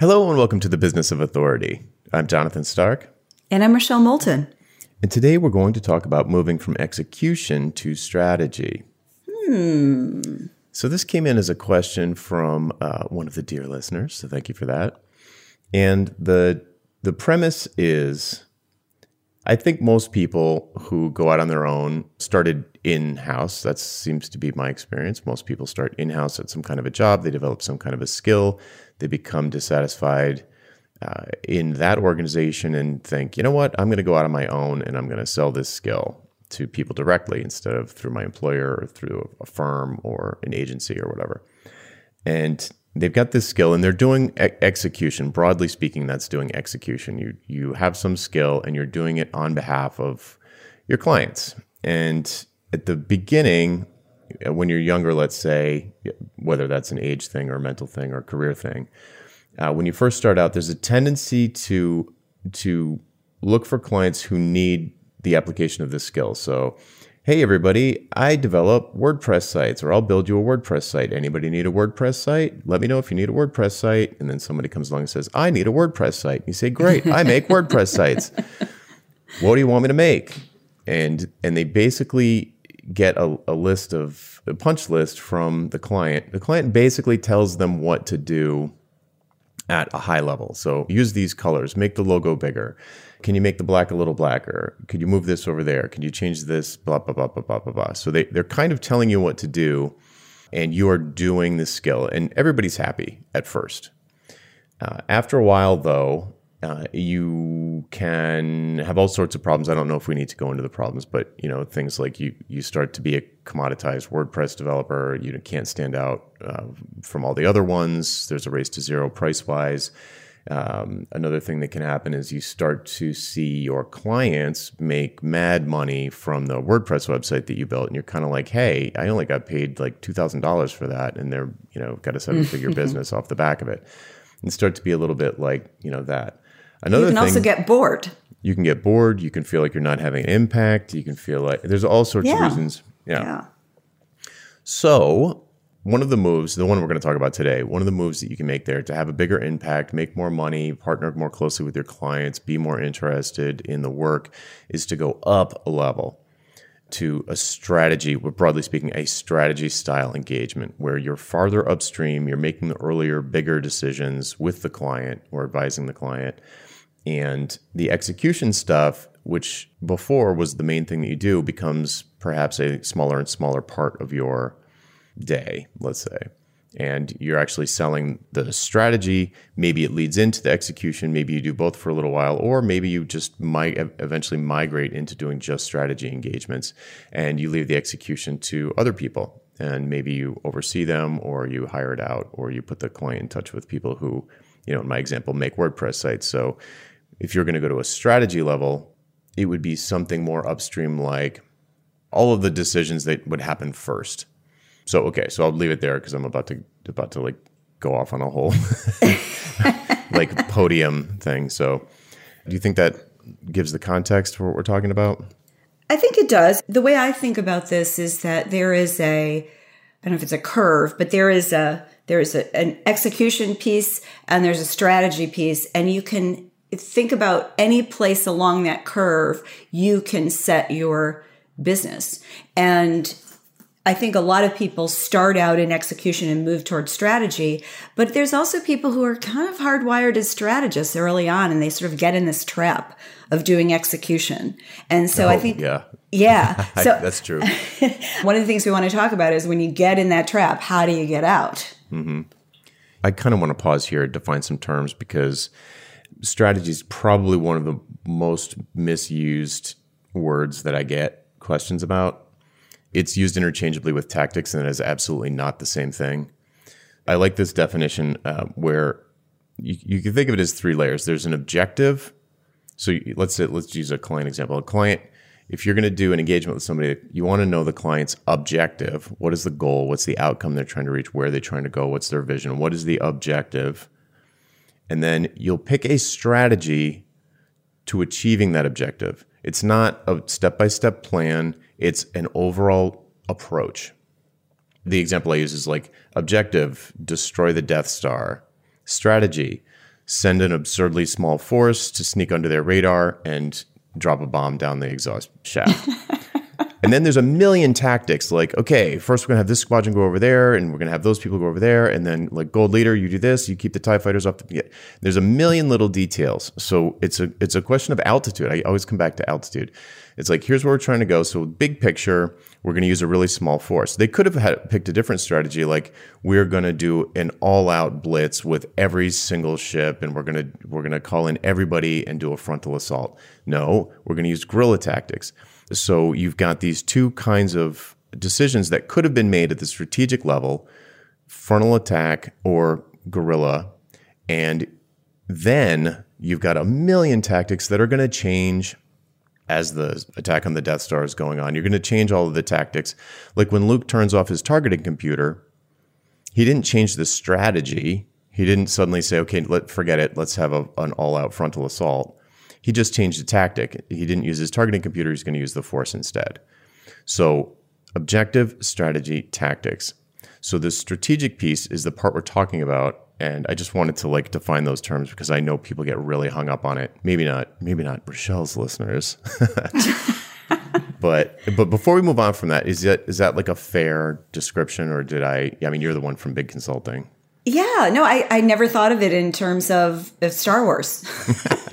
Hello and welcome to the Business of Authority. I'm Jonathan Stark. And I'm Rochelle Moulton. And today we're going to talk about moving from execution to strategy. Hmm. So this came in as a question from uh, one of the dear listeners, so thank you for that. And the the premise is I think most people who go out on their own started in house. That seems to be my experience. Most people start in house at some kind of a job, they develop some kind of a skill, they become dissatisfied uh, in that organization and think, you know what, I'm going to go out on my own and I'm going to sell this skill to people directly instead of through my employer or through a firm or an agency or whatever. And they've got this skill and they're doing e- execution. Broadly speaking, that's doing execution. You you have some skill and you're doing it on behalf of your clients. And at the beginning, uh, when you're younger, let's say, whether that's an age thing or a mental thing or career thing, uh, when you first start out, there's a tendency to to look for clients who need the application of this skill. So, hey everybody, I develop WordPress sites, or I'll build you a WordPress site. Anybody need a WordPress site? Let me know if you need a WordPress site. And then somebody comes along and says, I need a WordPress site. You say, great, I make WordPress sites. What do you want me to make? And and they basically get a, a list of a punch list from the client. The client basically tells them what to do at a high level. So use these colors, make the logo bigger. Can you make the black a little blacker? Could you move this over there? Can you change this? Blah, blah, blah, blah, blah, blah, blah. So they, they're kind of telling you what to do and you are doing the skill and everybody's happy at first. Uh, after a while though, uh, you can have all sorts of problems. I don't know if we need to go into the problems, but you know things like you you start to be a commoditized WordPress developer. You can't stand out uh, from all the other ones. There's a race to zero price wise. Um, another thing that can happen is you start to see your clients make mad money from the WordPress website that you built, and you're kind of like, "Hey, I only got paid like two thousand dollars for that, and they're you know got a seven figure business off the back of it." And start to be a little bit like you know that. Another you can thing, also get bored. You can get bored. You can feel like you're not having an impact. You can feel like there's all sorts yeah. of reasons. Yeah. yeah. So, one of the moves, the one we're going to talk about today, one of the moves that you can make there to have a bigger impact, make more money, partner more closely with your clients, be more interested in the work is to go up a level to a strategy, broadly speaking, a strategy style engagement where you're farther upstream, you're making the earlier, bigger decisions with the client or advising the client. And the execution stuff, which before was the main thing that you do, becomes perhaps a smaller and smaller part of your day, let's say. And you're actually selling the strategy. Maybe it leads into the execution. Maybe you do both for a little while, or maybe you just might eventually migrate into doing just strategy engagements and you leave the execution to other people. And maybe you oversee them, or you hire it out, or you put the client in touch with people who, you know, in my example, make WordPress sites. So if you're going to go to a strategy level, it would be something more upstream like all of the decisions that would happen first. So okay, so I'll leave it there because I'm about to about to like go off on a whole like podium thing. So do you think that gives the context for what we're talking about? I think it does. The way I think about this is that there is a I don't know if it's a curve, but there is a there is a, an execution piece and there's a strategy piece and you can think about any place along that curve you can set your business. And I think a lot of people start out in execution and move towards strategy, but there's also people who are kind of hardwired as strategists early on and they sort of get in this trap of doing execution. And so oh, I think yeah. Yeah. So that's true. one of the things we want to talk about is when you get in that trap, how do you get out? Mm-hmm. I kind of want to pause here to define some terms because strategy is probably one of the most misused words that I get questions about. It's used interchangeably with tactics, and it is absolutely not the same thing. I like this definition uh, where you, you can think of it as three layers. There's an objective. So let's say, let's use a client example. A client, if you're going to do an engagement with somebody, you want to know the client's objective. What is the goal? What's the outcome they're trying to reach? Where are they trying to go? What's their vision? What is the objective? and then you'll pick a strategy to achieving that objective. It's not a step by step plan, it's an overall approach. The example I use is like objective, destroy the Death Star, strategy, send an absurdly small force to sneak under their radar and drop a bomb down the exhaust shaft. and then there's a million tactics like, okay, first we're going to have this squadron go over there, and we're going to have those people go over there. And then, like, gold leader, you do this, you keep the TIE fighters off the. There's a million little details. So it's a, it's a question of altitude. I always come back to altitude. It's like, here's where we're trying to go. So, big picture, we're going to use a really small force. They could have had, picked a different strategy, like we're going to do an all-out blitz with every single ship, and we're going to we're going to call in everybody and do a frontal assault. No, we're going to use guerrilla tactics. So you've got these two kinds of decisions that could have been made at the strategic level: frontal attack or guerrilla, and then you've got a million tactics that are going to change as the attack on the Death Star is going on. You're going to change all of the tactics. Like when Luke turns off his targeting computer, he didn't change the strategy. He didn't suddenly say, "Okay, let forget it. Let's have a, an all-out frontal assault." He just changed the tactic. He didn't use his targeting computer. He's going to use the Force instead. So, objective, strategy, tactics. So the strategic piece is the part we're talking about and I just wanted to like define those terms because I know people get really hung up on it. Maybe not, maybe not Rochelle's listeners. but but before we move on from that, is that is that like a fair description, or did I? I mean, you're the one from Big Consulting. Yeah, no, I, I never thought of it in terms of, of Star Wars.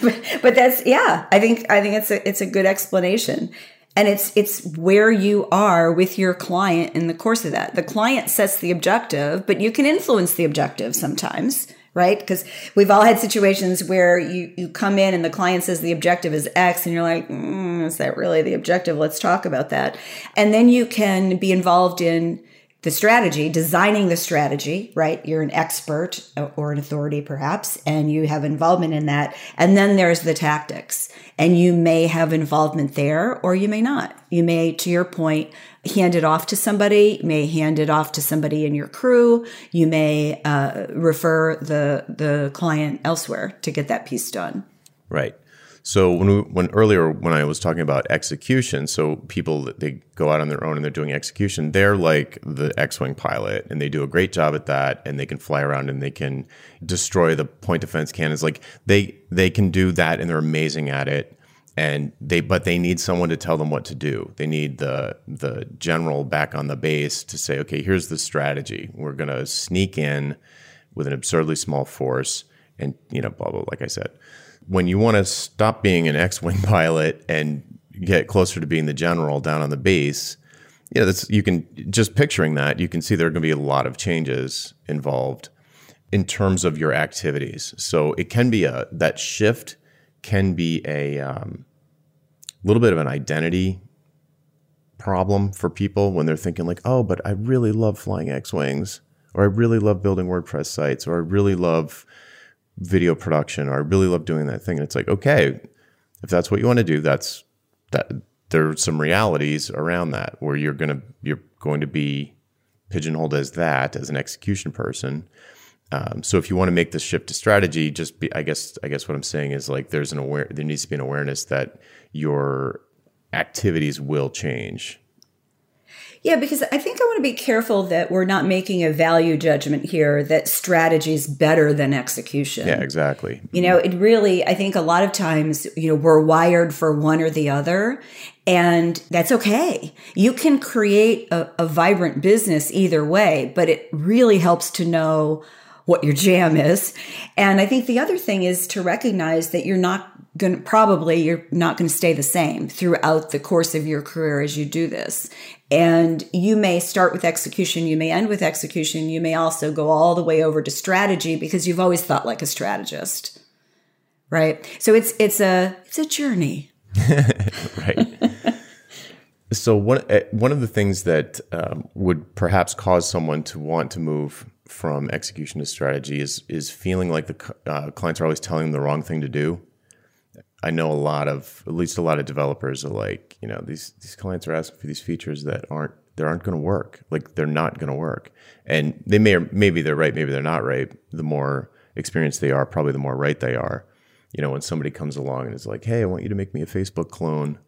but, but that's yeah, I think I think it's a it's a good explanation. And it's it's where you are with your client in the course of that. The client sets the objective but you can influence the objective sometimes right? Because we've all had situations where you you come in and the client says the objective is x and you're like mm, is that really the objective? Let's talk about that. And then you can be involved in the strategy, designing the strategy, right? You're an expert or an authority perhaps, and you have involvement in that. And then there's the tactics, and you may have involvement there or you may not. You may, to your point, hand it off to somebody, may hand it off to somebody in your crew. You may uh, refer the, the client elsewhere to get that piece done. Right. So when we, when earlier when I was talking about execution, so people they go out on their own and they're doing execution, they're like the X-wing pilot, and they do a great job at that, and they can fly around and they can destroy the point defense cannons. Like they they can do that, and they're amazing at it. And they but they need someone to tell them what to do. They need the the general back on the base to say, okay, here's the strategy. We're gonna sneak in with an absurdly small force, and you know, blah blah. Like I said when you want to stop being an X-wing pilot and get closer to being the general down on the base, yeah, that's you can just picturing that you can see there are going to be a lot of changes involved in terms of your activities. So it can be a that shift can be a um, little bit of an identity problem for people when they're thinking like, oh, but I really love flying X-wings, or I really love building WordPress sites, or I really love video production or I really love doing that thing. And it's like, okay, if that's what you want to do, that's that there are some realities around that where you're gonna you're going to be pigeonholed as that as an execution person. Um, so if you want to make the shift to strategy, just be I guess I guess what I'm saying is like there's an aware there needs to be an awareness that your activities will change yeah, because I think I want to be careful that we're not making a value judgment here that strategy is better than execution. Yeah, exactly. You know, it really, I think a lot of times, you know, we're wired for one or the other, and that's okay. You can create a, a vibrant business either way, but it really helps to know what your jam is. And I think the other thing is to recognize that you're not going to probably you're not going to stay the same throughout the course of your career as you do this. And you may start with execution, you may end with execution, you may also go all the way over to strategy because you've always thought like a strategist. Right? So it's it's a it's a journey. right. so one eh, one of the things that um, would perhaps cause someone to want to move from execution to strategy is is feeling like the uh, clients are always telling them the wrong thing to do. I know a lot of at least a lot of developers are like, you know, these these clients are asking for these features that aren't they aren't going to work. Like they're not going to work. And they may or maybe they're right, maybe they're not right. The more experienced they are, probably the more right they are. You know, when somebody comes along and is like, "Hey, I want you to make me a Facebook clone."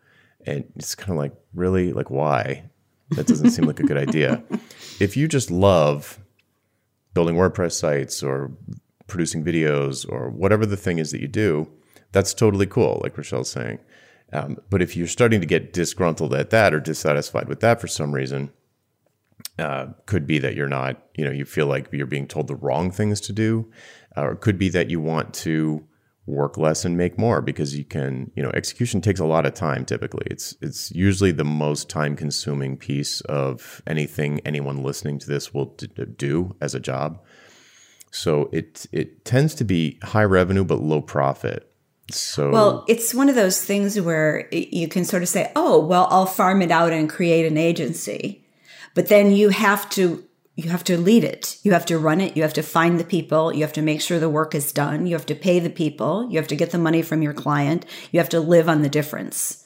And it's kind of like, "Really? Like why?" That doesn't seem like a good idea. If you just love building WordPress sites or producing videos or whatever the thing is that you do, that's totally cool, like Rochelle's saying. Um, but if you're starting to get disgruntled at that or dissatisfied with that for some reason, uh, could be that you're not, you know, you feel like you're being told the wrong things to do, or it could be that you want to work less and make more because you can, you know, execution takes a lot of time typically. It's it's usually the most time consuming piece of anything anyone listening to this will do as a job. So it it tends to be high revenue but low profit. So Well, it's one of those things where you can sort of say, "Oh, well, I'll farm it out and create an agency." But then you have to you have to lead it. You have to run it. You have to find the people. You have to make sure the work is done. You have to pay the people. You have to get the money from your client. You have to live on the difference.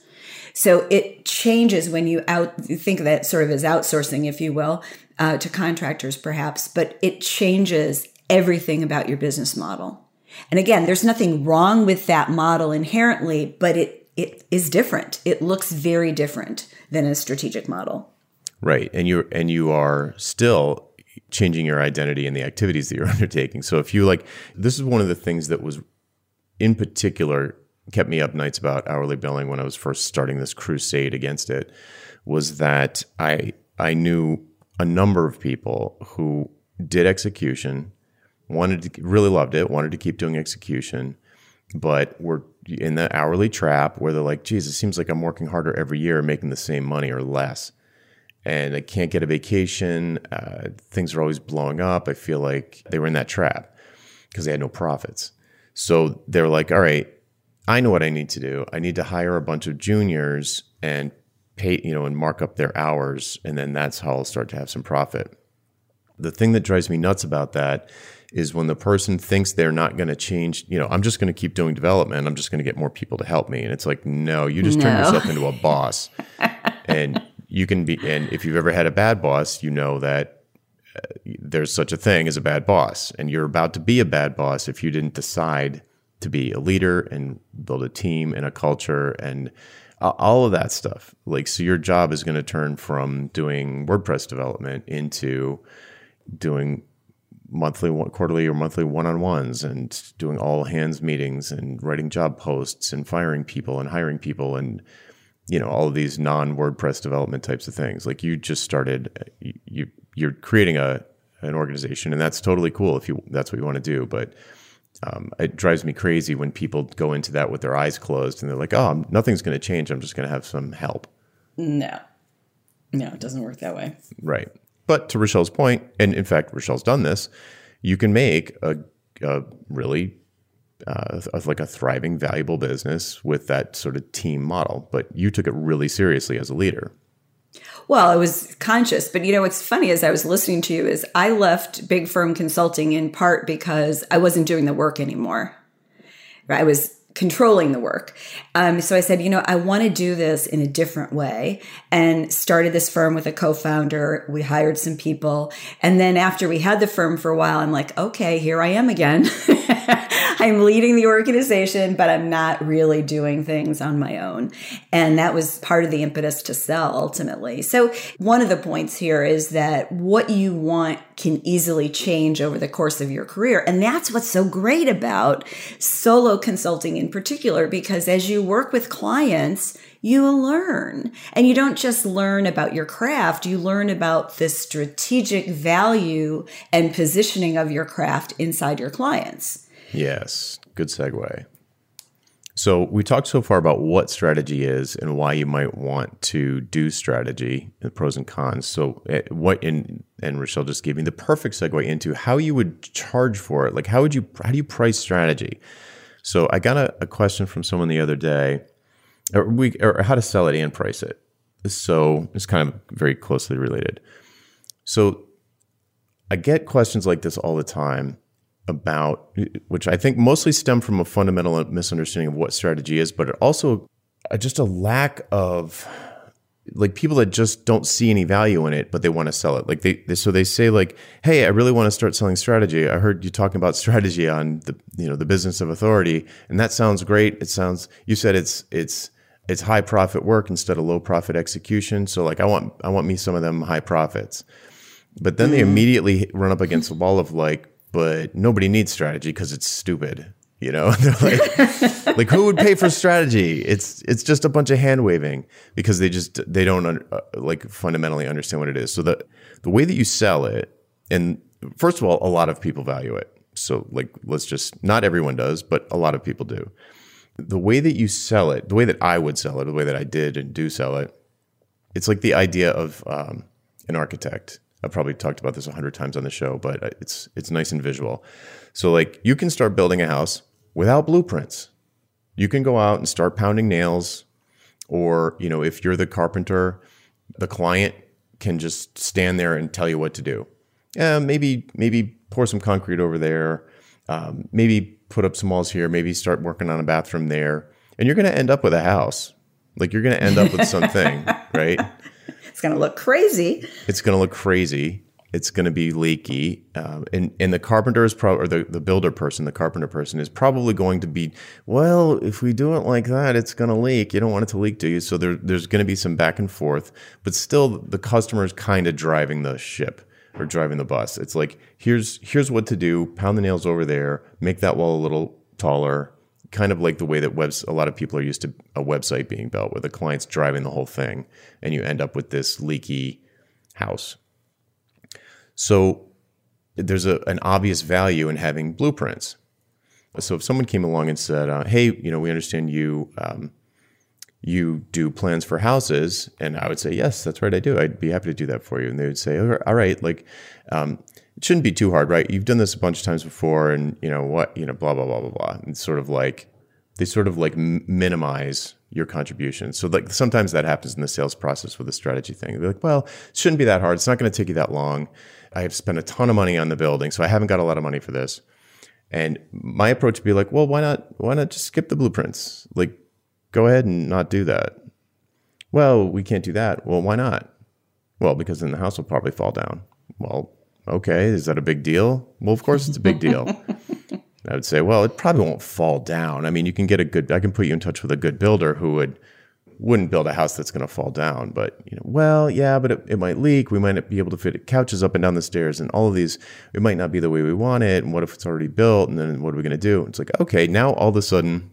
So it changes when you out you think of that sort of as outsourcing, if you will, uh, to contractors perhaps, but it changes everything about your business model. And again, there's nothing wrong with that model inherently, but it it is different. It looks very different than a strategic model. Right. And you and you are still changing your identity and the activities that you're undertaking. So if you like this is one of the things that was in particular kept me up nights about hourly billing when I was first starting this crusade against it was that I I knew a number of people who did execution, wanted to really loved it, wanted to keep doing execution, but were in the hourly trap where they're like, geez, it seems like I'm working harder every year making the same money or less and I can't get a vacation. Uh, things are always blowing up. I feel like they were in that trap because they had no profits. So they're like, all right, I know what I need to do. I need to hire a bunch of juniors and pay, you know, and mark up their hours. And then that's how I'll start to have some profit. The thing that drives me nuts about that is when the person thinks they're not going to change, you know, I'm just going to keep doing development. I'm just going to get more people to help me. And it's like, no, you just no. turn yourself into a boss. and you can be, and if you've ever had a bad boss, you know that uh, there's such a thing as a bad boss, and you're about to be a bad boss if you didn't decide to be a leader and build a team and a culture and all of that stuff. Like, so your job is going to turn from doing WordPress development into doing monthly, quarterly, or monthly one on ones and doing all hands meetings and writing job posts and firing people and hiring people and you know all of these non WordPress development types of things. Like you just started, you you're creating a an organization, and that's totally cool if you that's what you want to do. But um, it drives me crazy when people go into that with their eyes closed and they're like, "Oh, nothing's going to change. I'm just going to have some help." No, no, it doesn't work that way. Right. But to Rochelle's point, and in fact, Rochelle's done this. You can make a, a really uh, like a thriving, valuable business with that sort of team model. But you took it really seriously as a leader. Well, I was conscious, but you know what's funny as I was listening to you is I left big firm consulting in part because I wasn't doing the work anymore. I was controlling the work. Um, so I said, you know, I want to do this in a different way and started this firm with a co founder. We hired some people. And then after we had the firm for a while, I'm like, okay, here I am again. I'm leading the organization, but I'm not really doing things on my own. And that was part of the impetus to sell ultimately. So one of the points here is that what you want can easily change over the course of your career. And that's what's so great about solo consulting in particular, because as you work with clients, you learn. And you don't just learn about your craft, you learn about the strategic value and positioning of your craft inside your clients. Yes, good segue. So we talked so far about what strategy is and why you might want to do strategy, the pros and cons. So eh, what in and Rochelle just gave me the perfect segue into how you would charge for it. Like how would you how do you price strategy? So I got a, a question from someone the other day, or we or how to sell it and price it. So it's kind of very closely related. So I get questions like this all the time about, which I think mostly stem from a fundamental misunderstanding of what strategy is, but it also uh, just a lack of like people that just don't see any value in it, but they want to sell it. Like they, they, so they say like, "Hey, I really want to start selling strategy. I heard you talking about strategy on the you know the business of authority, and that sounds great. It sounds you said it's it's it's high profit work instead of low profit execution. So like I want I want me some of them high profits, but then mm. they immediately run up against a wall of like, but nobody needs strategy because it's stupid. You know, they're like, like who would pay for strategy? It's it's just a bunch of hand waving because they just they don't un, uh, like fundamentally understand what it is. So the the way that you sell it, and first of all, a lot of people value it. So like let's just not everyone does, but a lot of people do. The way that you sell it, the way that I would sell it, the way that I did and do sell it, it's like the idea of um, an architect. I've probably talked about this a hundred times on the show, but it's it's nice and visual. So like you can start building a house without blueprints. You can go out and start pounding nails, or you know, if you're the carpenter, the client can just stand there and tell you what to do. Yeah, maybe maybe pour some concrete over there. Um, maybe put up some walls here. Maybe start working on a bathroom there, and you're going to end up with a house. Like you're going to end up with something, right? It's going to look crazy. It's going to look crazy it's going to be leaky. Um, and, and the carpenter is probably, or the, the builder person, the carpenter person is probably going to be, well, if we do it like that, it's going to leak. You don't want it to leak, do you? So there, there's going to be some back and forth, but still the customer is kind of driving the ship or driving the bus. It's like, here's, here's what to do. Pound the nails over there, make that wall a little taller, kind of like the way that webs a lot of people are used to a website being built where the client's driving the whole thing and you end up with this leaky house so there's a, an obvious value in having blueprints. So if someone came along and said, uh, "Hey, you know, we understand you um, you do plans for houses," and I would say, "Yes, that's right, I do. I'd be happy to do that for you." And they would say, "All right, like." Um, it shouldn't be too hard, right? You've done this a bunch of times before, and you know what, you know, blah blah blah blah blah. It's sort of like they sort of like minimize your contribution. So like sometimes that happens in the sales process with a strategy thing. They're like, well, it shouldn't be that hard. It's not going to take you that long. I have spent a ton of money on the building, so I haven't got a lot of money for this. And my approach would be like, well, why not? Why not just skip the blueprints? Like, go ahead and not do that. Well, we can't do that. Well, why not? Well, because then the house will probably fall down. Well, okay, is that a big deal? Well, of course it's a big deal. I would say, well, it probably won't fall down. I mean, you can get a good, I can put you in touch with a good builder who would wouldn't build a house that's going to fall down. But you know, well, yeah, but it, it, might leak. We might not be able to fit couches up and down the stairs, and all of these. It might not be the way we want it. And what if it's already built? And then what are we going to do? It's like okay, now all of a sudden,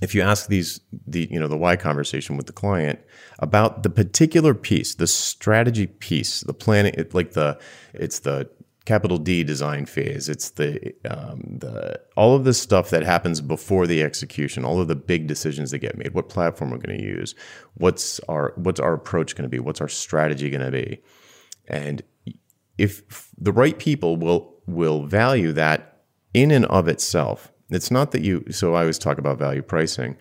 if you ask these the you know the why conversation with the client about the particular piece, the strategy piece, the planning, it, like the it's the capital D design phase. It's the um, the all of this stuff that happens before the execution. All of the big decisions that get made. What platform we're going to use. What's our what's our approach going to be? What's our strategy going to be? And if the right people will will value that in and of itself. It's not that you. So I always talk about value pricing.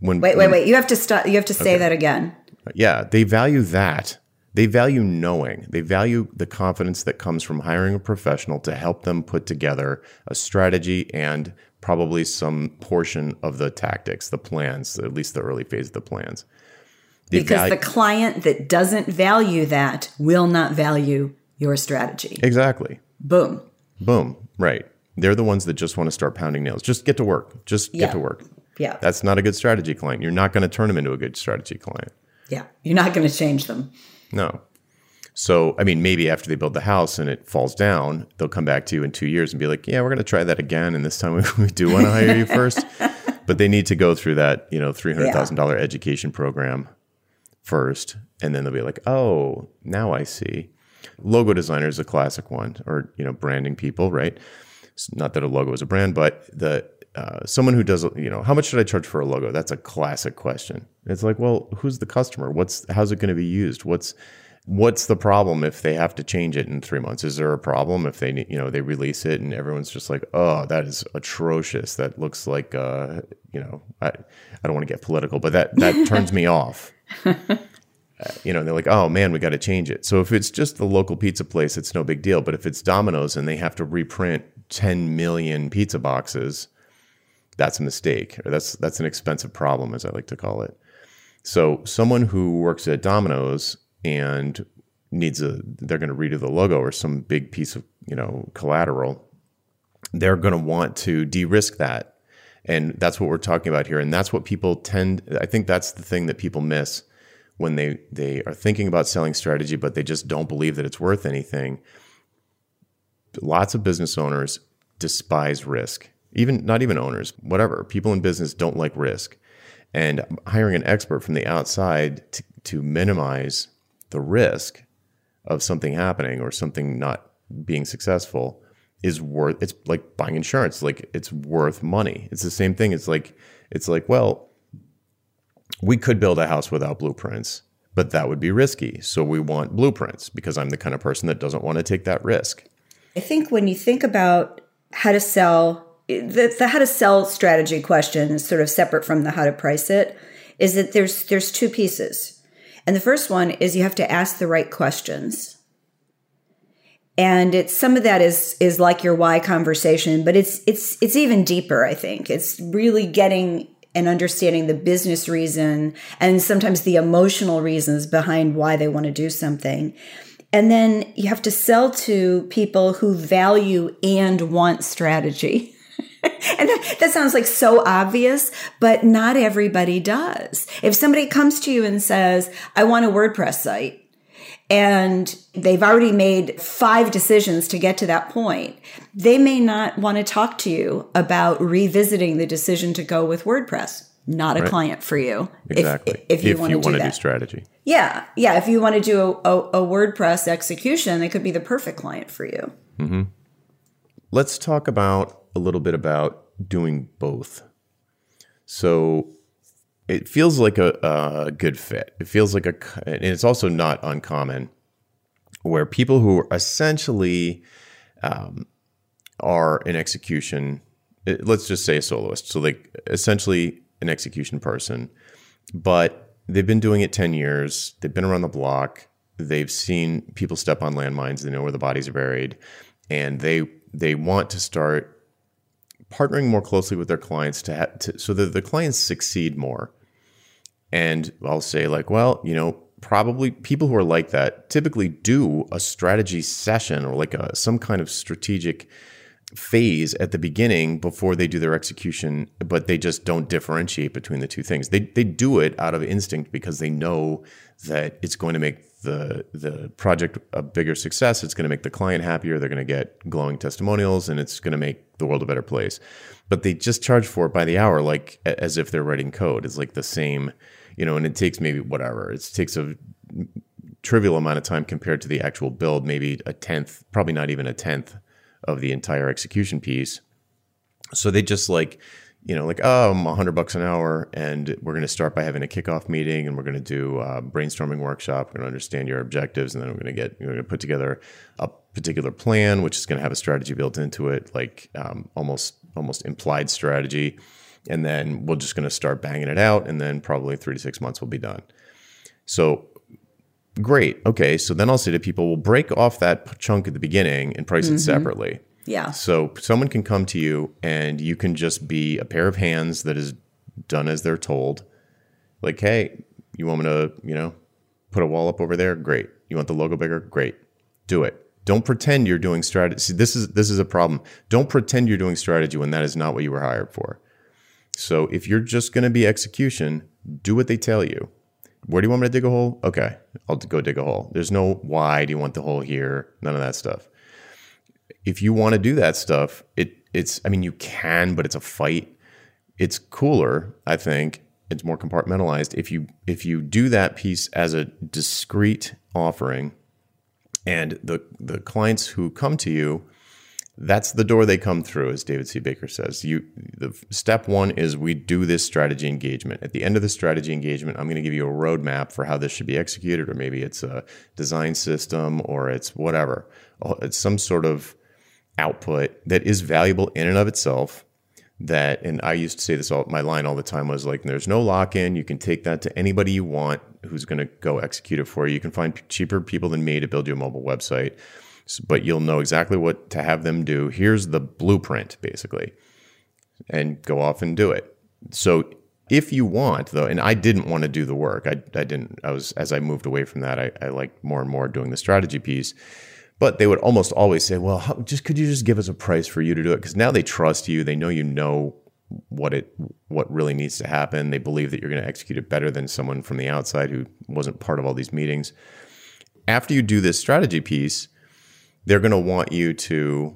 When wait, wait, wait. You have to stop. You have to say okay. that again. Yeah, they value that they value knowing. They value the confidence that comes from hiring a professional to help them put together a strategy and probably some portion of the tactics, the plans, at least the early phase of the plans. They because the client that doesn't value that will not value your strategy. Exactly. Boom. Boom. Right. They're the ones that just want to start pounding nails. Just get to work. Just yeah. get to work. Yeah. That's not a good strategy client. You're not going to turn them into a good strategy client. Yeah. You're not going to change them. No. So, I mean, maybe after they build the house and it falls down, they'll come back to you in two years and be like, yeah, we're going to try that again. And this time we, we do want to hire you first. But they need to go through that, you know, $300,000 yeah. education program first. And then they'll be like, oh, now I see. Logo designer is a classic one, or, you know, branding people, right? Not that a logo is a brand, but the uh, someone who does, you know, how much should I charge for a logo? That's a classic question. It's like, well, who's the customer? What's how's it going to be used? What's what's the problem if they have to change it in three months? Is there a problem if they, you know, they release it and everyone's just like, oh, that is atrocious. That looks like, uh, you know, I, I don't want to get political, but that that turns me off. Uh, you know, they're like, oh man, we got to change it. So if it's just the local pizza place, it's no big deal. But if it's Domino's and they have to reprint 10 million pizza boxes, that's a mistake, or that's that's an expensive problem, as I like to call it. So someone who works at Domino's and needs a they're going to redo the logo or some big piece of you know collateral they're going to want to de-risk that and that's what we're talking about here and that's what people tend i think that's the thing that people miss when they they are thinking about selling strategy but they just don't believe that it's worth anything lots of business owners despise risk. Even not even owners, whatever. People in business don't like risk. And hiring an expert from the outside to, to minimize the risk of something happening or something not being successful is worth it's like buying insurance like it's worth money it's the same thing it's like it's like well we could build a house without blueprints but that would be risky. So we want blueprints because i'm the kind of person that doesn't want to take that risk. I think when you think about how to sell the, the how to sell strategy question is sort of separate from the how to price it is that there's there's two pieces. And the first one is you have to ask the right questions. And it's some of that is is like your why conversation but it's it's it's even deeper i think. It's really getting and understanding the business reason and sometimes the emotional reasons behind why they want to do something and then you have to sell to people who value and want strategy and that, that, sounds like so obvious, but not everybody does. If somebody comes to you and says, I want a WordPress site, and they've already made five decisions to get to that point, they may not want to talk to you about revisiting the decision to go with WordPress. Not a right. client for you. Exactly. If, if you, if want, you to want to do strategy. Yeah. Yeah. If you want to do a, a, a WordPress execution, it could be the perfect client for you. Mm-hmm. Let's talk about a little bit about doing both. So it feels like a, a good fit. It feels like a, and it's also not uncommon where people who are essentially um, are an execution, eh, let's just say a soloist. So, like, essentially an execution person, but they've been doing it 10 years. They've been around the block. They've seen people step on landmines. They know where the bodies are buried. And they, they want to start partnering more closely with their clients to, ha- to so that the clients succeed more. And I'll say, like, well, you know, probably people who are like that typically do a strategy session or like a, some kind of strategic phase at the beginning before they do their execution, but they just don't differentiate between the two things. They, they do it out of instinct because they know that it's going to make the the project a bigger success. It's going to make the client happier. They're going to get glowing testimonials, and it's going to make the world a better place. But they just charge for it by the hour, like as if they're writing code. It's like the same you know, and it takes maybe whatever. It takes a trivial amount of time compared to the actual build, maybe a tenth, probably not even a tenth of the entire execution piece. So they just like, you know, like, oh, I'm a 100 bucks an hour, and we're going to start by having a kickoff meeting, and we're going to do a brainstorming workshop. We're going to understand your objectives, and then we're going to get, we're going to put together a particular plan, which is going to have a strategy built into it, like um, almost almost implied strategy and then we're just going to start banging it out and then probably three to six months will be done so great okay so then i'll say to people we'll break off that chunk at the beginning and price mm-hmm. it separately yeah so someone can come to you and you can just be a pair of hands that is done as they're told like hey you want me to you know put a wall up over there great you want the logo bigger great do it don't pretend you're doing strategy. See, this is this is a problem. Don't pretend you're doing strategy when that is not what you were hired for. So if you're just going to be execution, do what they tell you. Where do you want me to dig a hole? Okay, I'll go dig a hole. There's no why do you want the hole here? None of that stuff. If you want to do that stuff, it it's I mean you can, but it's a fight. It's cooler, I think. It's more compartmentalized if you if you do that piece as a discrete offering and the the clients who come to you that's the door they come through, as David C. Baker says. You, the step one is we do this strategy engagement. At the end of the strategy engagement, I'm going to give you a roadmap for how this should be executed, or maybe it's a design system, or it's whatever. It's some sort of output that is valuable in and of itself. That, and I used to say this all, my line all the time was like, there's no lock in. You can take that to anybody you want who's going to go execute it for you. You can find cheaper people than me to build you a mobile website but you'll know exactly what to have them do. Here's the blueprint, basically, and go off and do it. So if you want though and i didn't want to do the work i, I didn't i was as i moved away from that i, I like more and more doing the strategy piece but they would almost always say well how, just could you just give us a price for you to do it because now they trust you they know you know what it what really needs to happen they believe that you're going to execute it better than someone from the outside who wasn't part of all these meetings after you do this strategy piece they're going to want you to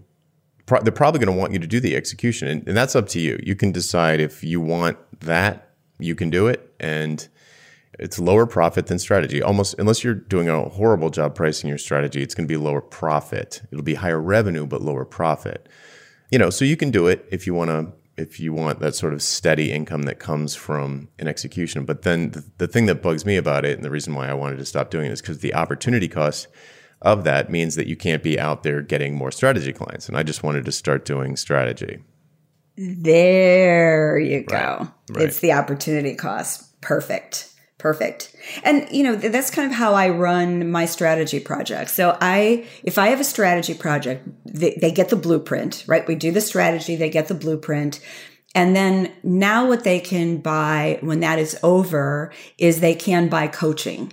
pro- they're probably going to want you to do the execution and, and that's up to you. You can decide if you want that you can do it and it's lower profit than strategy. Almost unless you're doing a horrible job pricing your strategy it's going to be lower profit. It'll be higher revenue but lower profit. You know so you can do it if you want to if you want that sort of steady income that comes from an execution. But then the, the thing that bugs me about it and the reason why i wanted to stop doing it is because the opportunity cost of that means that you can't be out there getting more strategy clients. And I just wanted to start doing strategy. There you go. Right. Right. It's the opportunity cost. Perfect. Perfect. And you know, that's kind of how I run my strategy project. So I if I have a strategy project, they, they get the blueprint, right? We do the strategy, they get the blueprint. And then now what they can buy when that is over is they can buy coaching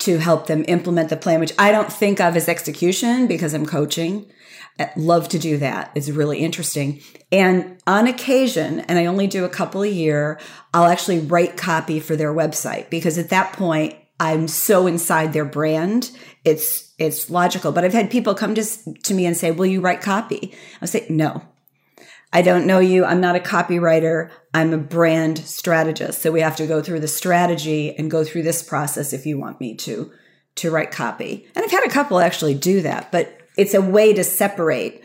to help them implement the plan, which I don't think of as execution because I'm coaching. I love to do that. It's really interesting. And on occasion, and I only do a couple a year, I'll actually write copy for their website because at that point, I'm so inside their brand. It's it's logical. But I've had people come to, to me and say, Will you write copy? I say, No, I don't know you. I'm not a copywriter. I'm a brand strategist. So we have to go through the strategy and go through this process if you want me to to write copy. And I've had a couple actually do that, but it's a way to separate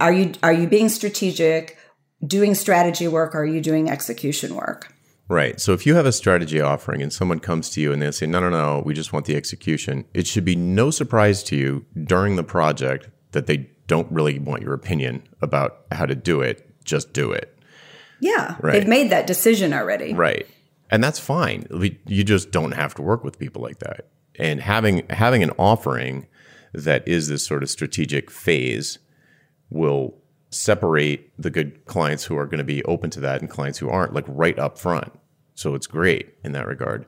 are you are you being strategic, doing strategy work, or are you doing execution work? Right. So if you have a strategy offering and someone comes to you and they say, no, no, no, we just want the execution, it should be no surprise to you during the project that they don't really want your opinion about how to do it, just do it. Yeah. Right. They've made that decision already. Right. And that's fine. You just don't have to work with people like that. And having having an offering that is this sort of strategic phase will separate the good clients who are going to be open to that and clients who aren't like right up front. So it's great in that regard.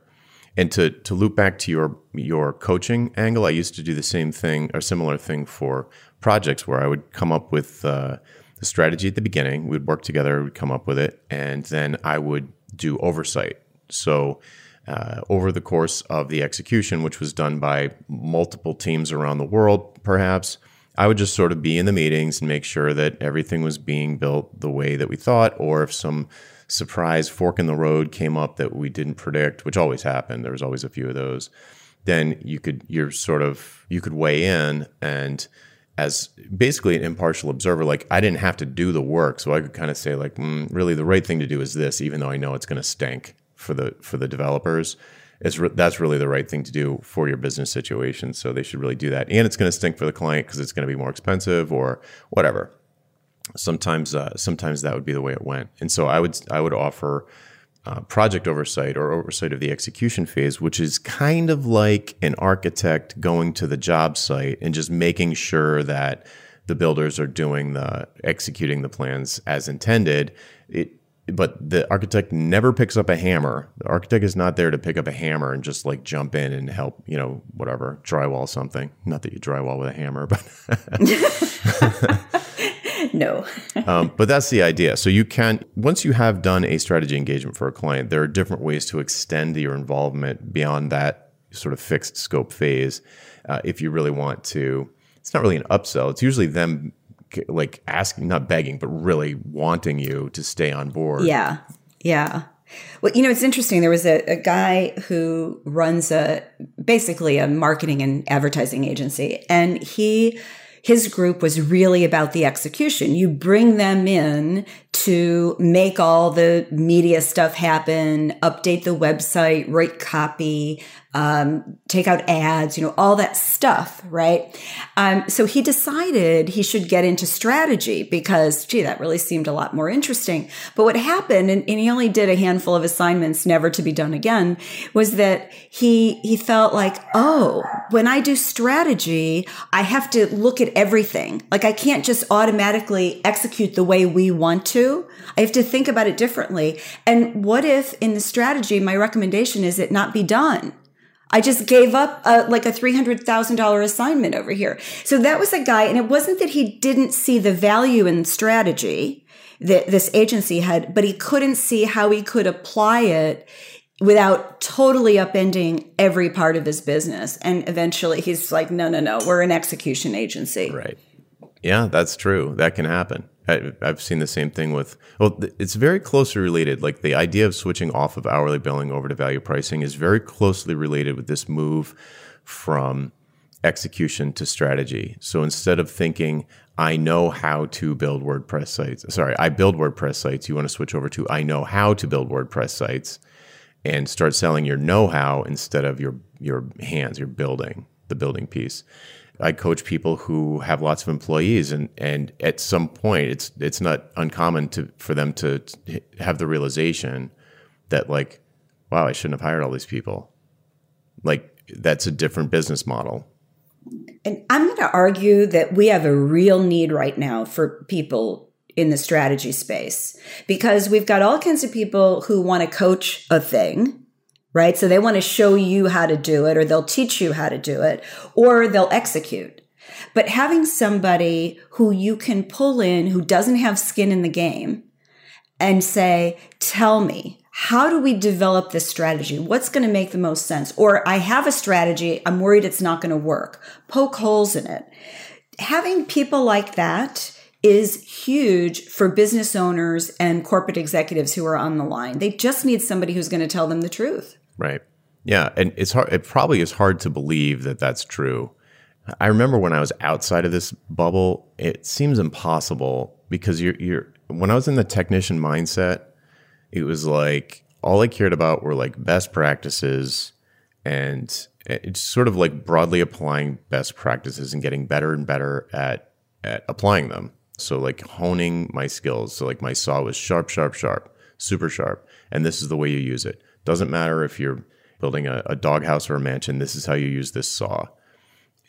And to to loop back to your your coaching angle, I used to do the same thing or similar thing for projects where I would come up with uh, the strategy at the beginning. We'd work together, we'd come up with it, and then I would do oversight. So uh, over the course of the execution, which was done by multiple teams around the world, perhaps. I would just sort of be in the meetings and make sure that everything was being built the way that we thought, or if some surprise fork in the road came up that we didn't predict, which always happened. There was always a few of those. Then you could you're sort of you could weigh in and as basically an impartial observer, like I didn't have to do the work, so I could kind of say like, mm, really, the right thing to do is this, even though I know it's going to stink for the for the developers. It's re- that's really the right thing to do for your business situation. So they should really do that, and it's going to stink for the client because it's going to be more expensive or whatever sometimes uh, sometimes that would be the way it went. And so I would I would offer uh, project oversight or oversight of the execution phase, which is kind of like an architect going to the job site and just making sure that the builders are doing the executing the plans as intended. It but the architect never picks up a hammer. The architect is not there to pick up a hammer and just like jump in and help, you know, whatever, drywall something. Not that you drywall with a hammer, but no. um, but that's the idea. So you can, once you have done a strategy engagement for a client, there are different ways to extend your involvement beyond that sort of fixed scope phase. Uh, if you really want to, it's not really an upsell. It's usually them like asking, not begging, but really wanting you to stay on board. Yeah. Yeah. Well, you know, it's interesting. There was a, a, guy who runs a basically a marketing and advertising agency, and he his group was really about the execution. You bring them in to make all the media stuff happen, update the website, write copy, um, take out ads, you know, all that stuff, right? Um, so he decided he should get into strategy because, gee, that really seemed a lot more interesting. But what happened, and, and he only did a handful of assignments, never to be done again, was that he he felt like, oh, when I do strategy, I have to look at everything. Like I can't just automatically execute the way we want to. I have to think about it differently. And what if in the strategy, my recommendation is it not be done? I just gave up a, like a $300,000 assignment over here. So that was a guy, and it wasn't that he didn't see the value in strategy that this agency had, but he couldn't see how he could apply it without totally upending every part of his business. And eventually he's like, no, no, no, we're an execution agency. Right. Yeah, that's true. That can happen. I, have seen the same thing with, well, it's very closely related. Like the idea of switching off of hourly billing over to value pricing is very closely related with this move from execution to strategy. So instead of thinking, I know how to build WordPress sites, sorry, I build WordPress sites, you want to switch over to I know how to build WordPress sites and start selling your know-how instead of your your hands, your building, the building piece. I coach people who have lots of employees, and and at some point, it's it's not uncommon to for them to have the realization that like, wow, I shouldn't have hired all these people. Like that's a different business model. And I'm going to argue that we have a real need right now for people in the strategy space because we've got all kinds of people who want to coach a thing, right? So they want to show you how to do it or they'll teach you how to do it or they'll execute. But having somebody who you can pull in who doesn't have skin in the game and say, tell me, how do we develop this strategy? What's going to make the most sense? Or I have a strategy. I'm worried it's not going to work. Poke holes in it. Having people like that is huge for business owners and corporate executives who are on the line. They just need somebody who's going to tell them the truth. Right. Yeah, and it's hard it probably is hard to believe that that's true. I remember when I was outside of this bubble, it seems impossible because you're you're when I was in the technician mindset, it was like all I cared about were like best practices and eh, it's sort of like broadly applying best practices and getting better and better at at applying them. So like honing my skills. So like my saw was sharp, sharp, sharp, super sharp. And this is the way you use it. Doesn't matter if you're building a, a doghouse or a mansion, this is how you use this saw.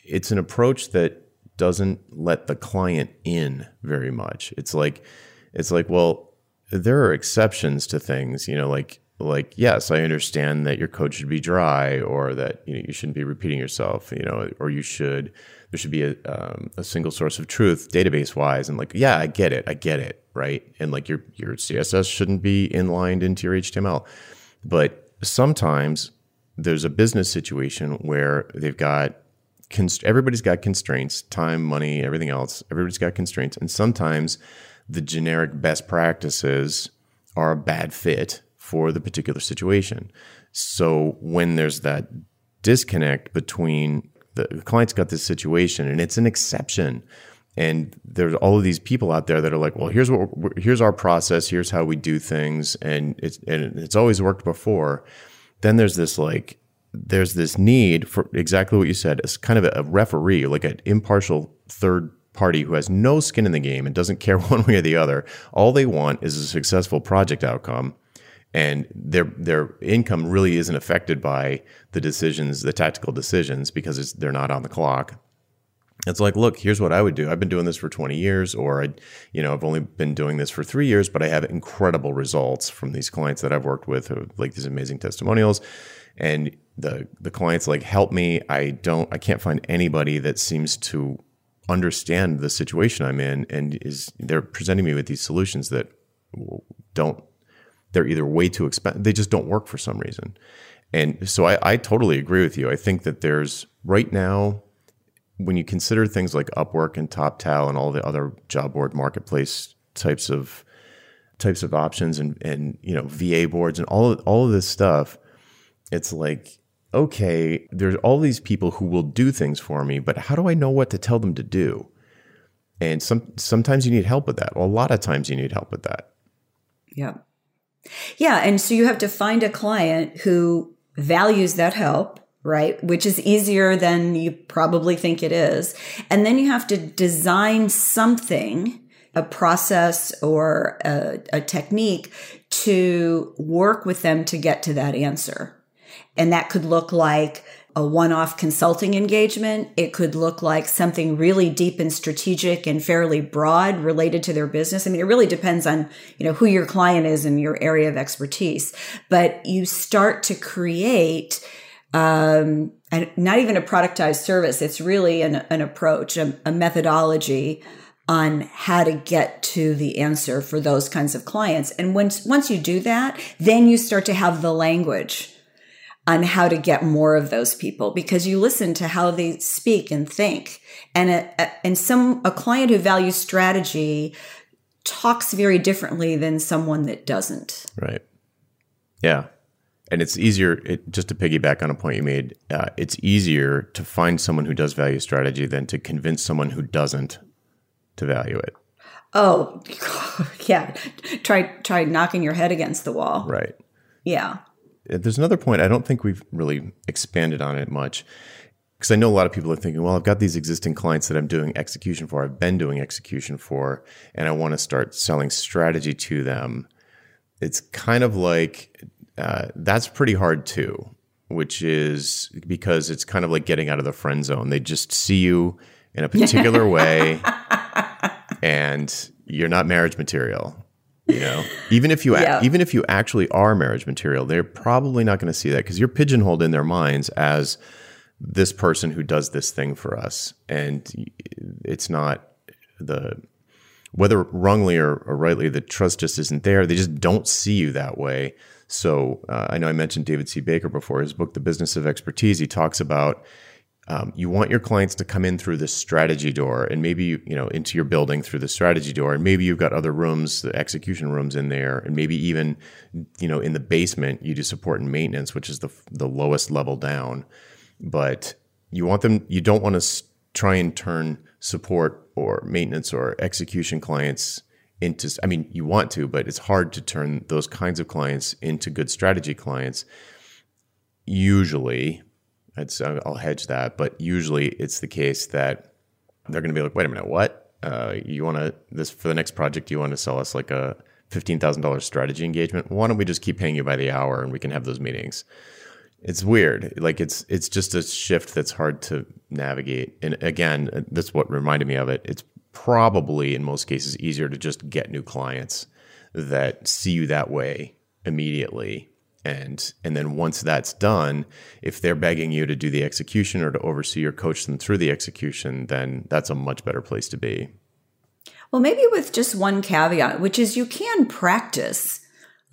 It's an approach that doesn't let the client in very much. It's like it's like, well, there are exceptions to things, you know, like like yes, I understand that your code should be dry or that you know you shouldn't be repeating yourself, you know, or you should there should be a, um, a single source of truth database wise and like yeah i get it i get it right and like your your css shouldn't be inlined into your html but sometimes there's a business situation where they've got const- everybody's got constraints time money everything else. Everybody's got constraints. And sometimes the generic best practices are a bad fit for the particular situation. So when there's that disconnect between the client's got this situation and it's an exception and there's all of these people out there that are like well here's what here's our process. Here's how we do things. And it's and it's always worked before. Then there's this like there's this need for exactly what you said. It's kind of a referee like an impartial third party who has no skin in the game and doesn't care one way or the other. All they want is a successful project outcome. And their their income really isn't affected by the decisions, the tactical decisions, because they're not on the clock. It's like, look, here's what I would do. I've been doing this for 20 years, or I, you know, I've only been doing this for three years, but I have incredible results from these clients that I've worked with, uh, like these amazing testimonials. And the the clients like help me. I don't, I can't find anybody that seems to understand the situation I'm in, and is they're presenting me with these solutions that don't they're either way too expensive, they just don't work for some reason. And so I, I totally agree with you. I think that there's right now, when you consider things like Upwork and TopTal and all the other job board marketplace types of types of options and and you know VA boards and all of, all of this stuff, it's like okay, there's all these people who will do things for me, but how do I know what to tell them to do? And some sometimes you need help with that. Well, a lot of times you need help with that. Yeah. Yeah. And so you have to find a client who values that help, right? Which is easier than you probably think it is. And then you have to design something, a process or a, a technique to work with them to get to that answer. And that could look like a one-off consulting engagement. It could look like something really deep and strategic and fairly broad related to their business. I mean, it really depends on, you know, who your client is and your area of expertise. But you start to create um, and not even a productized service. It's really an, an approach, a, a methodology on how to get to the answer for those kinds of clients. And once once you do that, then you start to have the language on how to get more of those people because you listen to how they speak and think. And a, a, and some a client who values strategy talks very differently than someone that doesn't. Right. Yeah. And it's easier, it, just to piggyback on a point you made, uh, it's easier to find someone who does value strategy than to convince someone who doesn't to value it. Oh, yeah. Try try knocking your head against the wall. Right. Yeah. There's another point. I don't think we've really expanded on it much because I know a lot of people are thinking, well, I've got these existing clients that I'm doing execution for, I've been doing execution for, and I want to start selling strategy to them. It's kind of like uh, that's pretty hard too, which is because it's kind of like getting out of the friend zone. They just see you in a particular way, and you're not marriage material. You know, even if you yeah. even if you actually are marriage material, they're probably not going to see that because you're pigeonholed in their minds as this person who does this thing for us, and it's not the whether wrongly or, or rightly, the trust just isn't there. They just don't see you that way. So uh, I know I mentioned David C. Baker before. His book, The Business of Expertise, he talks about um, you want your clients to come in through the strategy door and maybe you know into your building through the strategy door and maybe you've got other rooms the execution rooms in there and maybe even you know in the basement you do support and maintenance which is the the lowest level down but you want them you don't want to try and turn support or maintenance or execution clients into i mean you want to but it's hard to turn those kinds of clients into good strategy clients usually I'd, I'll hedge that, but usually it's the case that they're going to be like, wait a minute, what? Uh, you want to this for the next project? You want to sell us like a fifteen thousand dollars strategy engagement? Why don't we just keep paying you by the hour and we can have those meetings? It's weird. Like it's it's just a shift that's hard to navigate. And again, that's what reminded me of it. It's probably in most cases easier to just get new clients that see you that way immediately and and then once that's done if they're begging you to do the execution or to oversee or coach them through the execution then that's a much better place to be well maybe with just one caveat which is you can practice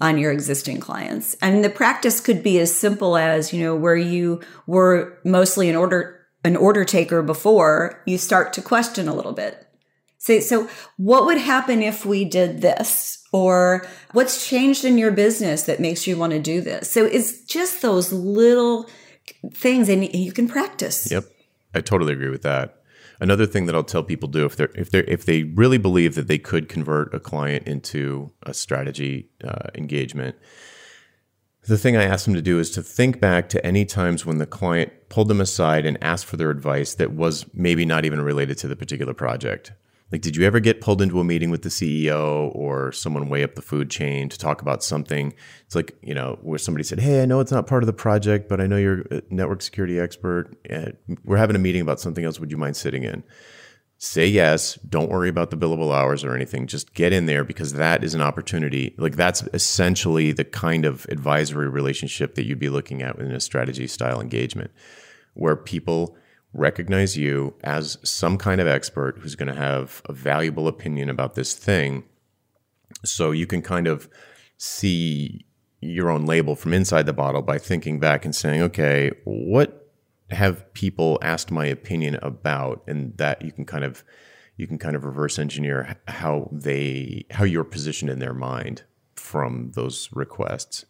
on your existing clients And the practice could be as simple as you know where you were mostly an order an order taker before you start to question a little bit say so what would happen if we did this or what's changed in your business that makes you want to do this. So it's just those little things and you can practice. Yep. I totally agree with that. Another thing that I'll tell people do if they're if they if they really believe that they could convert a client into a strategy uh, engagement, the thing I ask them to do is to think back to any times when the client pulled them aside and asked for their advice that was maybe not even related to the particular project. Like, did you ever get pulled into a meeting with the CEO or someone way up the food chain to talk about something? It's like, you know, where somebody said, Hey, I know it's not part of the project, but I know you're a network security expert. We're having a meeting about something else. Would you mind sitting in? Say yes. Don't worry about the billable hours or anything. Just get in there because that is an opportunity. Like, that's essentially the kind of advisory relationship that you'd be looking at in a strategy style engagement where people recognize you as some kind of expert who's going to have a valuable opinion about this thing. So you can kind of see your own label from inside the bottle by thinking back and saying, okay, what have people asked my opinion about? And that you can kind of you can kind of reverse engineer how they how you're positioned in their mind from those requests.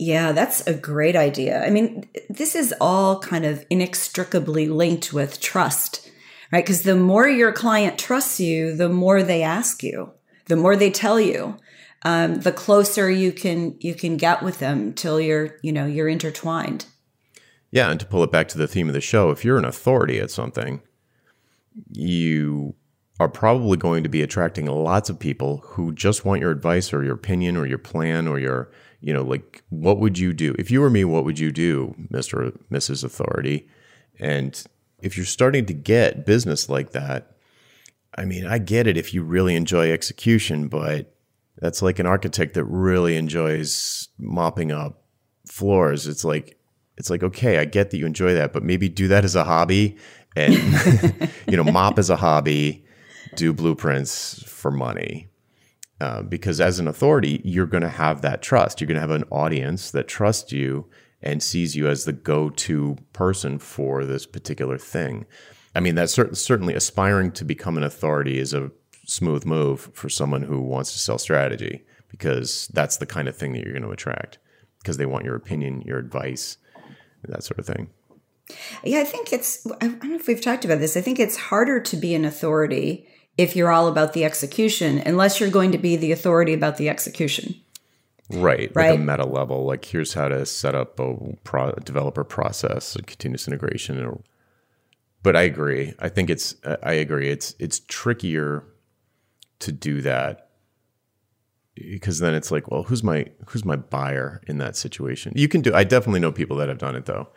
Yeah, that's a great idea. I mean, this is all kind of inextricably linked with trust, right? Because the more your client trusts you, the more they ask you, the more they tell you, um, the closer you can you can get with them till you're you know you're intertwined. Yeah, and to pull it back to the theme of the show, if you're an authority at something, you are probably going to be attracting lots of people who just want your advice or your opinion or your plan or your you know, like what would you do if you were me? What would you do, Mister or Mrs. Authority? And if you're starting to get business like that, I mean, I get it if you really enjoy execution, but that's like an architect that really enjoys mopping up floors. It's like it's like okay, I get that you enjoy that, but maybe do that as a hobby and you know, mop as a hobby do blueprints for money. Uh, because as an authority, you're going to have that trust. You're going to have an audience that trusts you and sees you as the go-to person for this particular thing. I mean, that's cer- certainly aspiring to become an authority is a smooth move for someone who wants to sell strategy because that's the kind of thing that you're going to attract because they want your opinion, your advice, that sort of thing. Yeah, I think it's, I don't know if we've talked about this. I think it's harder to be an authority if you're all about the execution, unless you're going to be the authority about the execution. Right, right. Like a meta level, like here's how to set up a pro- developer process, a continuous integration. Or, but I agree. I think it's. I agree. It's it's trickier to do that because then it's like, well, who's my who's my buyer in that situation? You can do. I definitely know people that have done it though.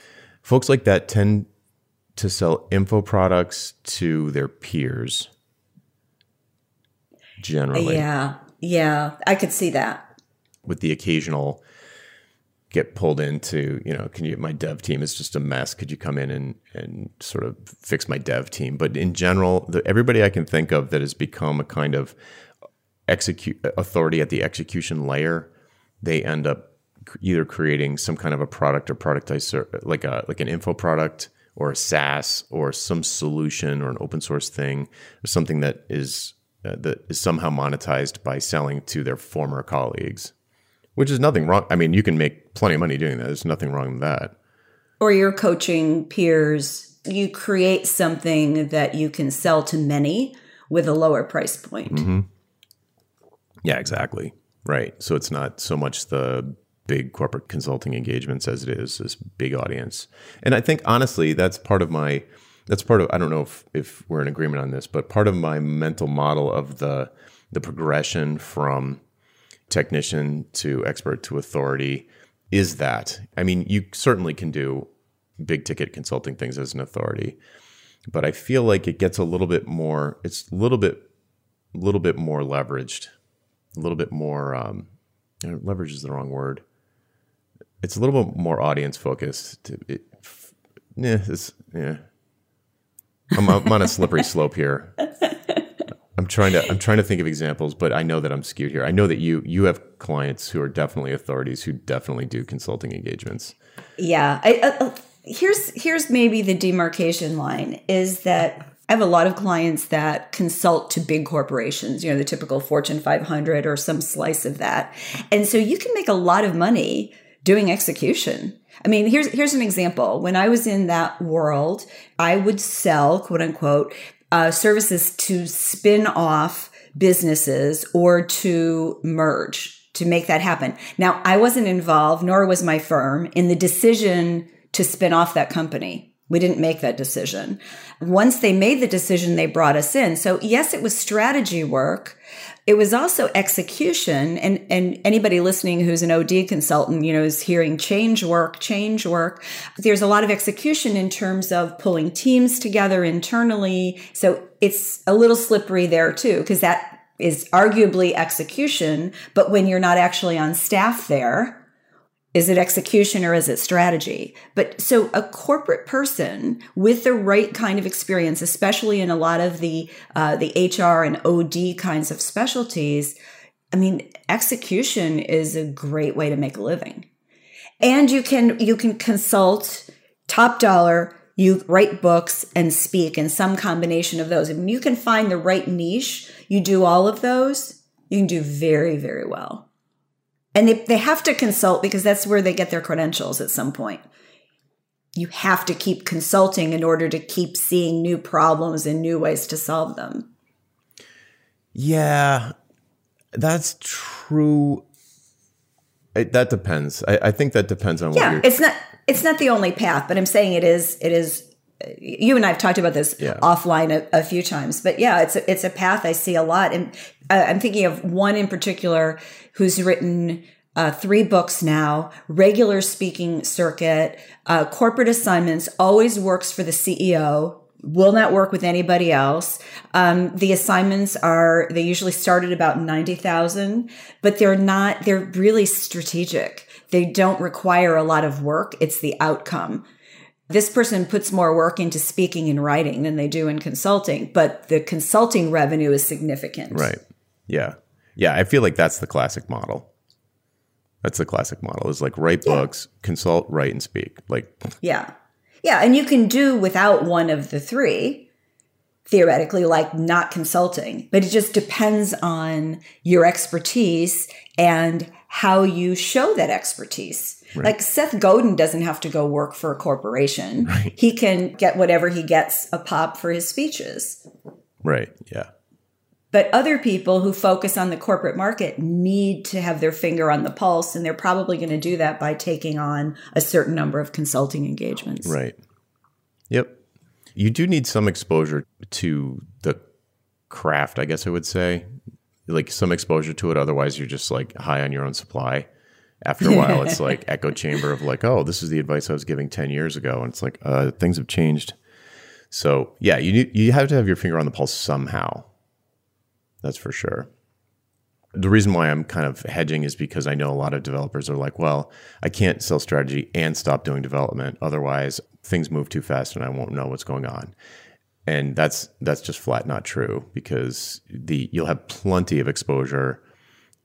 Folks like that tend to sell info products to their peers. Generally, yeah, yeah, I could see that. With the occasional get pulled into, you know, can you my dev team is just a mess. Could you come in and and sort of fix my dev team? But in general, the, everybody I can think of that has become a kind of execute authority at the execution layer, they end up either creating some kind of a product or productized like a like an info product or a SaaS or some solution or an open source thing or something that is uh, that is somehow monetized by selling to their former colleagues, which is nothing wrong. I mean, you can make plenty of money doing that. There's nothing wrong with that. Or you're coaching peers. You create something that you can sell to many with a lower price point. Mm-hmm. Yeah, exactly. Right. So it's not so much the big corporate consulting engagements as it is this big audience. And I think honestly, that's part of my that's part of I don't know if if we're in agreement on this, but part of my mental model of the the progression from technician to expert to authority is that. I mean, you certainly can do big ticket consulting things as an authority, but I feel like it gets a little bit more it's a little bit a little bit more leveraged a little bit more um, leverage is the wrong word. It's a little bit more audience focused. It, yeah, yeah. I'm, I'm on a slippery slope here. I'm trying to I'm trying to think of examples, but I know that I'm skewed here. I know that you you have clients who are definitely authorities who definitely do consulting engagements. Yeah, I, uh, here's here's maybe the demarcation line is that I have a lot of clients that consult to big corporations, you know, the typical Fortune 500 or some slice of that. And so you can make a lot of money doing execution. I mean, here's here's an example. When I was in that world, I would sell, quote unquote, uh, services to spin off businesses or to merge to make that happen. Now, I wasn't involved, nor was my firm, in the decision to spin off that company. We didn't make that decision. Once they made the decision, they brought us in. So yes, it was strategy work. It was also execution. And, and anybody listening who's an OD consultant, you know, is hearing change work, change work. There's a lot of execution in terms of pulling teams together internally. So it's a little slippery there too, because that is arguably execution. But when you're not actually on staff there, is it execution or is it strategy? But so a corporate person with the right kind of experience, especially in a lot of the uh, the HR and OD kinds of specialties, I mean, execution is a great way to make a living. And you can you can consult top dollar, you write books and speak and some combination of those. If you can find the right niche, you do all of those, you can do very, very well. And they, they have to consult because that's where they get their credentials at some point. You have to keep consulting in order to keep seeing new problems and new ways to solve them. Yeah, that's true. It, that depends. I, I, think that depends on yeah, it's not it's not the only path, but I'm saying it is it is you and I've talked about this yeah. offline a, a, few times, but yeah, it's a, it's a path I see a lot, and uh, I'm thinking of one in particular who's written uh, three books now, regular speaking circuit, uh, corporate assignments, always works for the CEO, will not work with anybody else. Um, the assignments are, they usually start at about 90,000, but they're not, they're really strategic. They don't require a lot of work. It's the outcome. This person puts more work into speaking and writing than they do in consulting, but the consulting revenue is significant. Right. Yeah. Yeah. I feel like that's the classic model. That's the classic model is like write Yeah. books, consult, write, and speak. Like, Yeah. Yeah. And you can do without one of the three, theoretically, like not consulting, but it just depends on your expertise and how you show that expertise. Like Seth Godin doesn't have to go work for a corporation. He can get whatever he gets a pop for his speeches. right. Yeah. But other people who focus on the corporate market need to have their finger on the pulse, and they're probably going to do that by taking on a certain number of consulting engagements. Right. Yep. You do need some exposure to the craft, I guess I would say. Like some exposure to it. Otherwise, you're just like high on your own supply. After a while, it's like echo chamber of like, oh, this is the advice I was giving 10 years ago. And it's like, uh, things have changed. So, yeah, you, need, you have to have your finger on the pulse somehow. That's for sure. The reason why I'm kind of hedging is because I know a lot of developers are like, well, I can't sell strategy and stop doing development. Otherwise, things move too fast and I won't know what's going on. And that's that's just flat not true because the you'll have plenty of exposure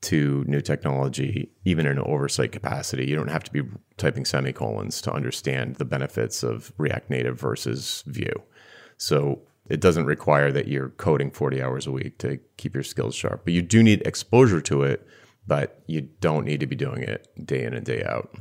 to new technology, even in an oversight capacity. You don't have to be typing semicolons to understand the benefits of React Native versus Vue. So it doesn't require that you're coding 40 hours a week to keep your skills sharp, but you do need exposure to it, but you don't need to be doing it day in and day out.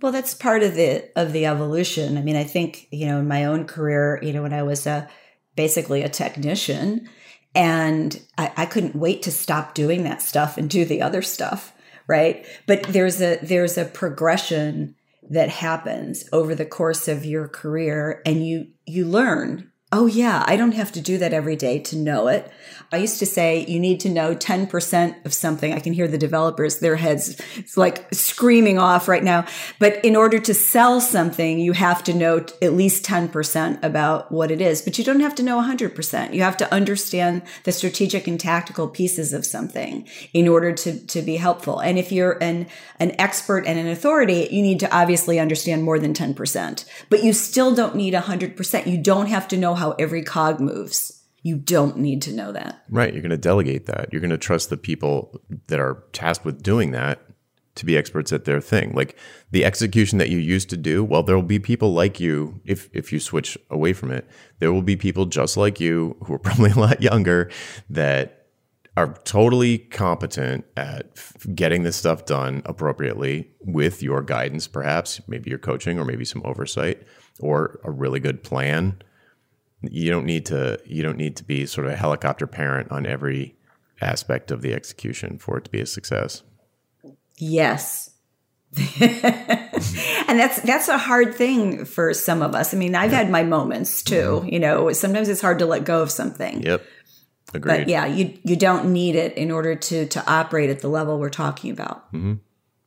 Well, that's part of the of the evolution. I mean, I think you know, in my own career, you know, when I was a basically a technician, and I, I couldn't wait to stop doing that stuff and do the other stuff, right? But there's a there's a progression that happens over the course of your career, and you you learn. Oh yeah, I don't have to do that every day to know it. I used to say you need to know 10% of something. I can hear the developers, their heads it's like screaming off right now. But in order to sell something, you have to know at least 10% about what it is. But you don't have to know 100%. You have to understand the strategic and tactical pieces of something in order to, to be helpful. And if you're an, an expert and an authority, you need to obviously understand more than 10%. But you still don't need 100%. You don't have to know how every cog moves. You don't need to know that. Right. You're going to delegate that. You're going to trust the people that are tasked with doing that to be experts at their thing. Like the execution that you used to do, well, there will be people like you if if you switch away from it. There will be people just like you who are probably a lot younger that are totally competent at getting this stuff done appropriately with your guidance perhaps, maybe your coaching or maybe some oversight or a really good plan you don't need to you don't need to be sort of a helicopter parent on every aspect of the execution for it to be a success. Yes. and that's that's a hard thing for some of us. I mean, I've had my moments too. Mm-hmm. You know, sometimes it's hard to let go of something. Yep. Agreed. But yeah, you you don't need it in order to to operate at the level we're talking about. Mm-hmm.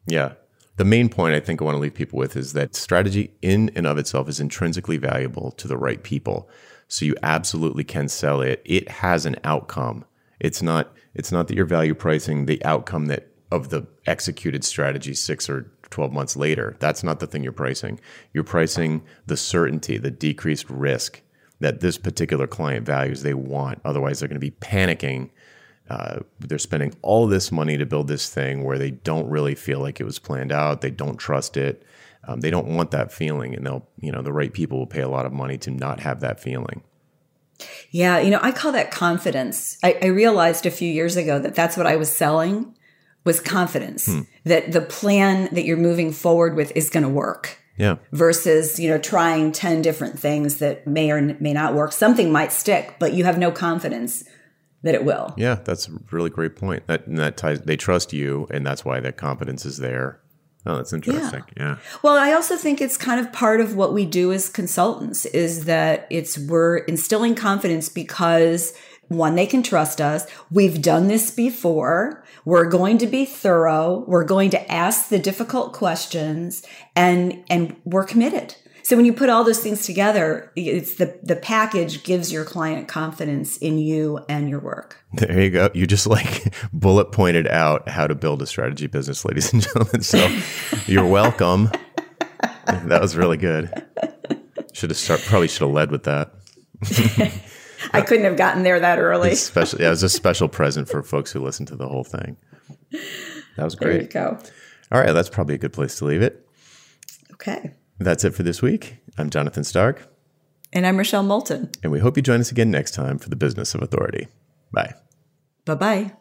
Yeah. The main point I think I want to leave people with is that strategy in and of itself is intrinsically valuable to the right people. So you absolutely can sell it. It has an outcome. It's not it's not that you're value pricing the outcome that of the executed strategy 6 or 12 months later. That's not the thing you're pricing. You're pricing the certainty, the decreased risk that this particular client values they want. Otherwise they're going to be panicking uh, they're spending all this money to build this thing where they don't really feel like it was planned out. They don't trust it. Um, they don't want that feeling, and they'll, you know, the right people will pay a lot of money to not have that feeling. Yeah, you know, I call that confidence. I, I realized a few years ago that that's what I was selling was confidence that the plan that you're moving forward with is going to work. Yeah, versus you know trying 10 different things that may or may not work something might stick but you have no confidence that it will yeah, that's a really great point. That and that ties. They trust you, and that's why that confidence is there. Oh, that's interesting. Yeah, well i also think it's kind of part of what we do as consultants is that it's we're instilling confidence because one they can trust us. We've done this before. We're going to be thorough. We're going to ask the difficult questions and and we're committed so when you put all those things together it's the the package gives your client confidence in you and your work there you go. You just like bullet pointed out how to build a strategy business, ladies and gentlemen. So you're welcome. that was really good. Should have start. Probably should have led with that. I couldn't have gotten there that early. Special. Yeah, it was a special present for folks who listened to the whole thing. That was There you great. go. All right, that's probably a good place to leave it. Okay. That's it for this week. I'm Jonathan Stark, And I'm Rochelle Moulton. and we hope you join us again next time for the Business of Authority. Bye. Bye bye.